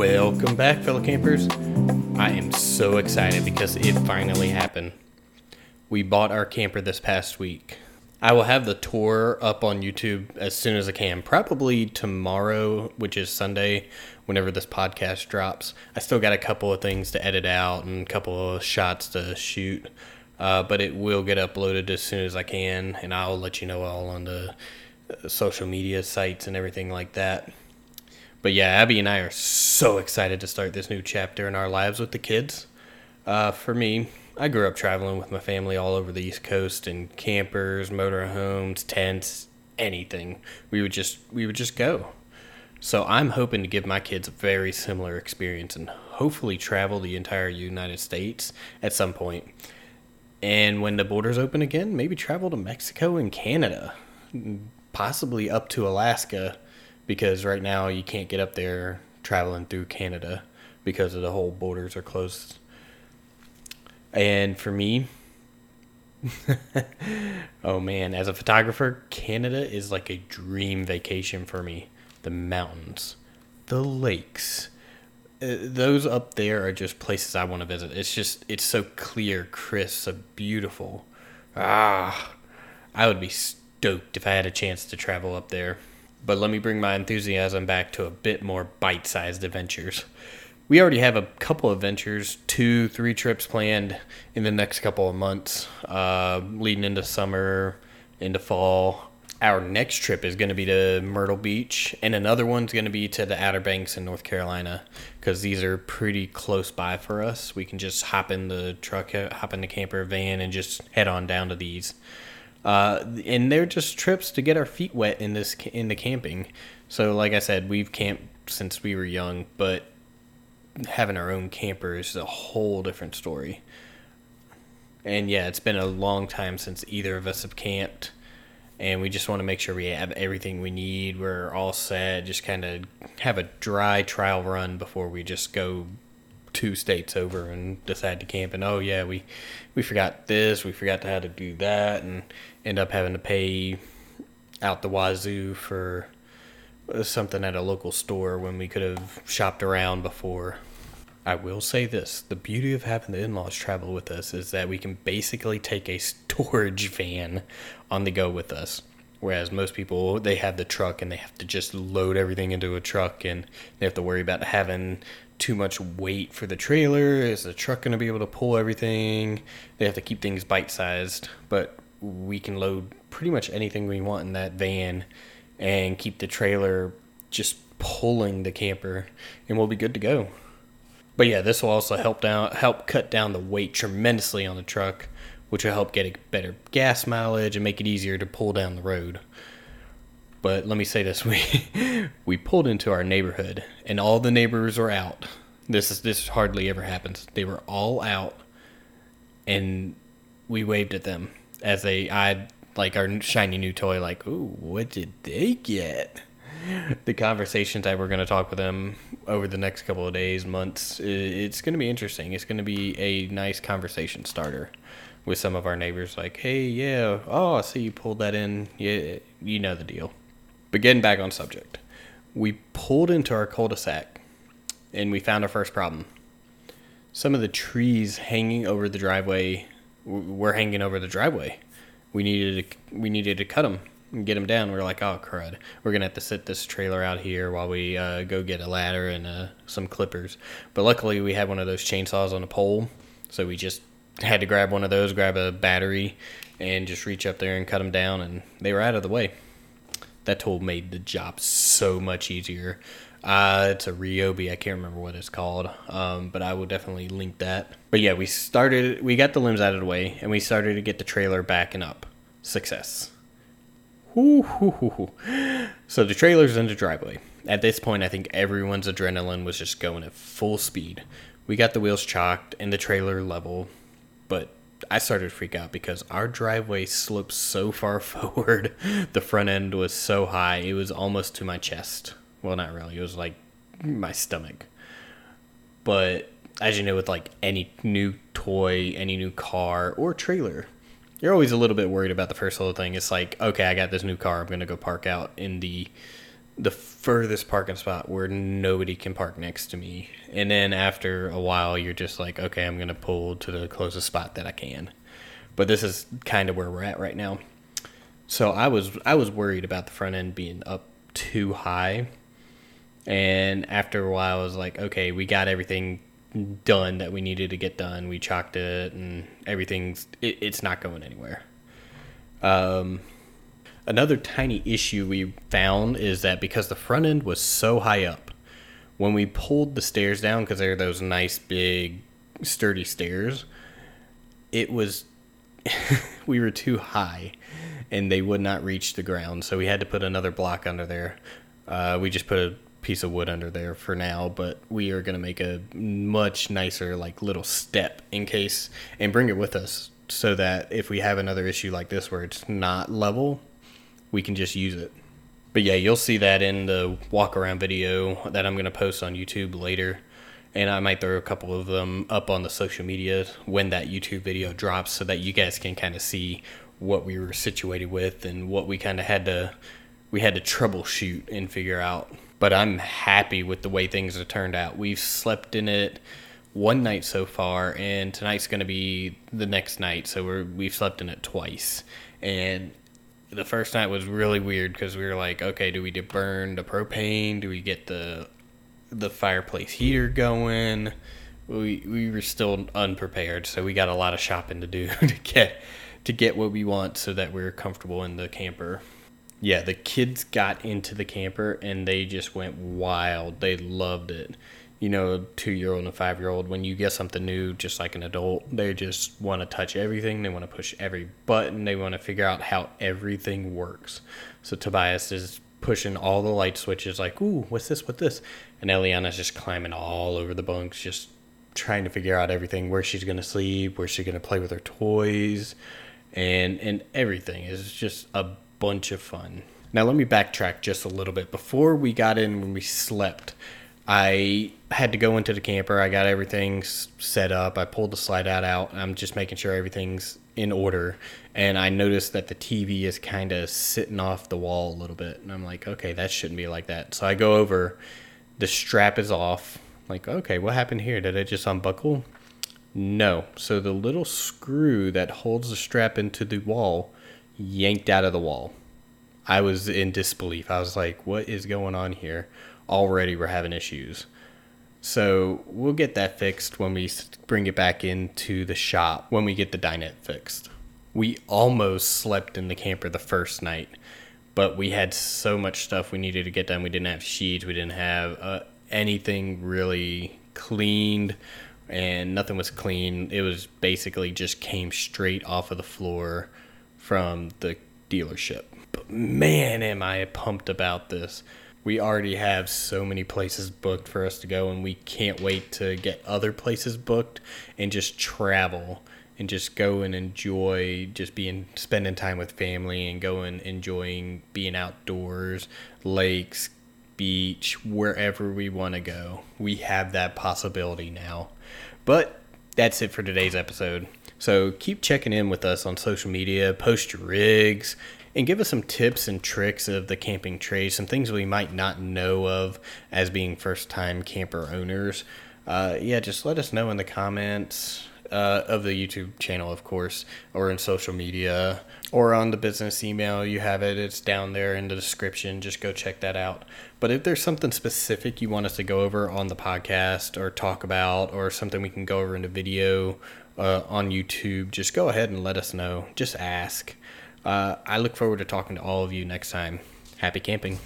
Welcome back, fellow campers. I am so excited because it finally happened. We bought our camper this past week. I will have the tour up on YouTube as soon as I can, probably tomorrow, which is Sunday, whenever this podcast drops. I still got a couple of things to edit out and a couple of shots to shoot, uh, but it will get uploaded as soon as I can, and I'll let you know all on the uh, social media sites and everything like that. But yeah, Abby and I are so excited to start this new chapter in our lives with the kids. Uh, for me, I grew up traveling with my family all over the East Coast in campers, motorhomes, tents, anything. We would just we would just go. So I'm hoping to give my kids a very similar experience and hopefully travel the entire United States at some point. And when the borders open again, maybe travel to Mexico and Canada, possibly up to Alaska because right now you can't get up there traveling through Canada because of the whole borders are closed. And for me, oh man, as a photographer, Canada is like a dream vacation for me. The mountains, the lakes, uh, those up there are just places I want to visit. It's just, it's so clear, crisp, so beautiful. Ah, I would be stoked if I had a chance to travel up there. But let me bring my enthusiasm back to a bit more bite sized adventures. We already have a couple of ventures, two, three trips planned in the next couple of months, uh, leading into summer, into fall. Our next trip is going to be to Myrtle Beach, and another one's going to be to the Outer Banks in North Carolina because these are pretty close by for us. We can just hop in the truck, hop in the camper van, and just head on down to these. Uh, and they're just trips to get our feet wet in this in the camping. So, like I said, we've camped since we were young, but having our own camper is a whole different story. And yeah, it's been a long time since either of us have camped, and we just want to make sure we have everything we need. We're all set. Just kind of have a dry trial run before we just go two states over and decide to camp. And oh yeah, we we forgot this, we forgot how to do that, and end up having to pay out the wazoo for something at a local store when we could have shopped around before. I will say this the beauty of having the in laws travel with us is that we can basically take a storage van on the go with us. Whereas most people, they have the truck and they have to just load everything into a truck and they have to worry about having too much weight for the trailer. Is the truck going to be able to pull everything? They have to keep things bite sized. But we can load pretty much anything we want in that van and keep the trailer just pulling the camper and we'll be good to go. But yeah, this will also help down help cut down the weight tremendously on the truck, which will help get a better gas mileage and make it easier to pull down the road. But let me say this: we we pulled into our neighborhood, and all the neighbors were out. This is this hardly ever happens. They were all out, and we waved at them as they eyed like our shiny new toy. Like, ooh, what did they get? The conversations that we're going to talk with them over the next couple of days, months, it's going to be interesting. It's going to be a nice conversation starter with some of our neighbors. Like, hey, yeah, oh, I see you pulled that in. Yeah, you know the deal. But getting back on subject, we pulled into our cul-de-sac and we found our first problem. Some of the trees hanging over the driveway were hanging over the driveway. We needed to, we needed to cut them and get them down. We are like, oh crud, we're gonna have to sit this trailer out here while we uh, go get a ladder and uh, some clippers. But luckily, we had one of those chainsaws on a pole, so we just had to grab one of those, grab a battery, and just reach up there and cut them down, and they were out of the way that tool made the job so much easier. Uh, it's a Ryobi. I can't remember what it's called, um, but I will definitely link that. But yeah, we started. We got the limbs out of the way, and we started to get the trailer backing up. Success. So the trailer's in the driveway. At this point, I think everyone's adrenaline was just going at full speed. We got the wheels chocked and the trailer level, but I started to freak out because our driveway sloped so far forward. The front end was so high, it was almost to my chest. Well, not really. It was like my stomach. But as you know, with like any new toy, any new car or trailer, you're always a little bit worried about the first little thing. It's like, okay, I got this new car. I'm going to go park out in the the furthest parking spot where nobody can park next to me. And then after a while, you're just like, okay, I'm going to pull to the closest spot that I can. But this is kind of where we're at right now. So I was I was worried about the front end being up too high. And after a while, I was like, okay, we got everything done that we needed to get done. We chocked it, and everything's it, it's not going anywhere. Um, another tiny issue we found is that because the front end was so high up, when we pulled the stairs down, because they're those nice big sturdy stairs, it was we were too high, and they would not reach the ground. So we had to put another block under there. Uh, we just put a piece of wood under there for now, but we are going to make a much nicer like little step in case and bring it with us so that if we have another issue like this where it's not level, we can just use it. But yeah, you'll see that in the walk around video that I'm going to post on YouTube later. And I might throw a couple of them up on the social media when that YouTube video drops so that you guys can kind of see what we were situated with and what we kind of had to we had to troubleshoot and figure out but I'm happy with the way things have turned out. We've slept in it one night so far, and tonight's going to be the next night. So we're we've slept in it twice, and the first night was really weird because we were like, okay, do we burn the propane? Do we get the the fireplace heater going? We we were still unprepared, so we got a lot of shopping to do to get to get what we want so that we're comfortable in the camper yeah, the kids got into the camper and they just went wild. They loved it. You know, a two year old and a five year old, when you get something new, just like an adult, they just want to touch everything. They want to push every button. They want to figure out how everything works. So Tobias is pushing all the light switches, like, ooh, what's this, what's this? And Eliana's just climbing all over the bunks, just trying to figure out everything where she's going to sleep, where she's going to play with her toys, and, and everything is just a bunch of fun. Now, let me backtrack just a little bit. Before we got in, when we slept, I had to go into the camper. I got everything set up. I pulled the slide out out. I'm just making sure everything's in order. And I noticed that the TV is kind of sitting off the wall a little bit. And I'm like, okay, that shouldn't be like that. So I go over. The strap is off. like, okay, what happened here? Did it just unbuckle? No. So the little screw that holds the strap into the wall yanked out of the wall. I was in disbelief. I was like, what is going on here? Already we're having issues. So we'll get that fixed when we bring it back into the shop when we get the dinette fixed. We almost slept in the camper the first night, but we had so much stuff we needed to get done. We didn't have sheets, we didn't have uh, anything really cleaned, and nothing was clean. It was basically just came straight off of the floor from the dealership. But man, am I pumped about this. We already have so many places booked for us to go, and we can't wait to get other places booked and just travel and just go and enjoy just being spending time with family and going enjoying being outdoors, lakes, beach, wherever we want to go. We have that possibility now. But that's it for today's episode. So keep checking in with us on social media, post your rigs, and give us some tips and tricks of the camping trade, some things we might not know of as being first time camper owners. Uh, yeah, just let us know in the comments uh, of the YouTube channel, of course, or in social media, or on the business email. You have it, it's down there in the description. Just go check that out. But if there's something specific you want us to go over on the podcast or talk about, or something we can go over in the video uh, on YouTube, just go ahead and let us know. Just ask. Uh, I look forward to talking to all of you next time. Happy camping.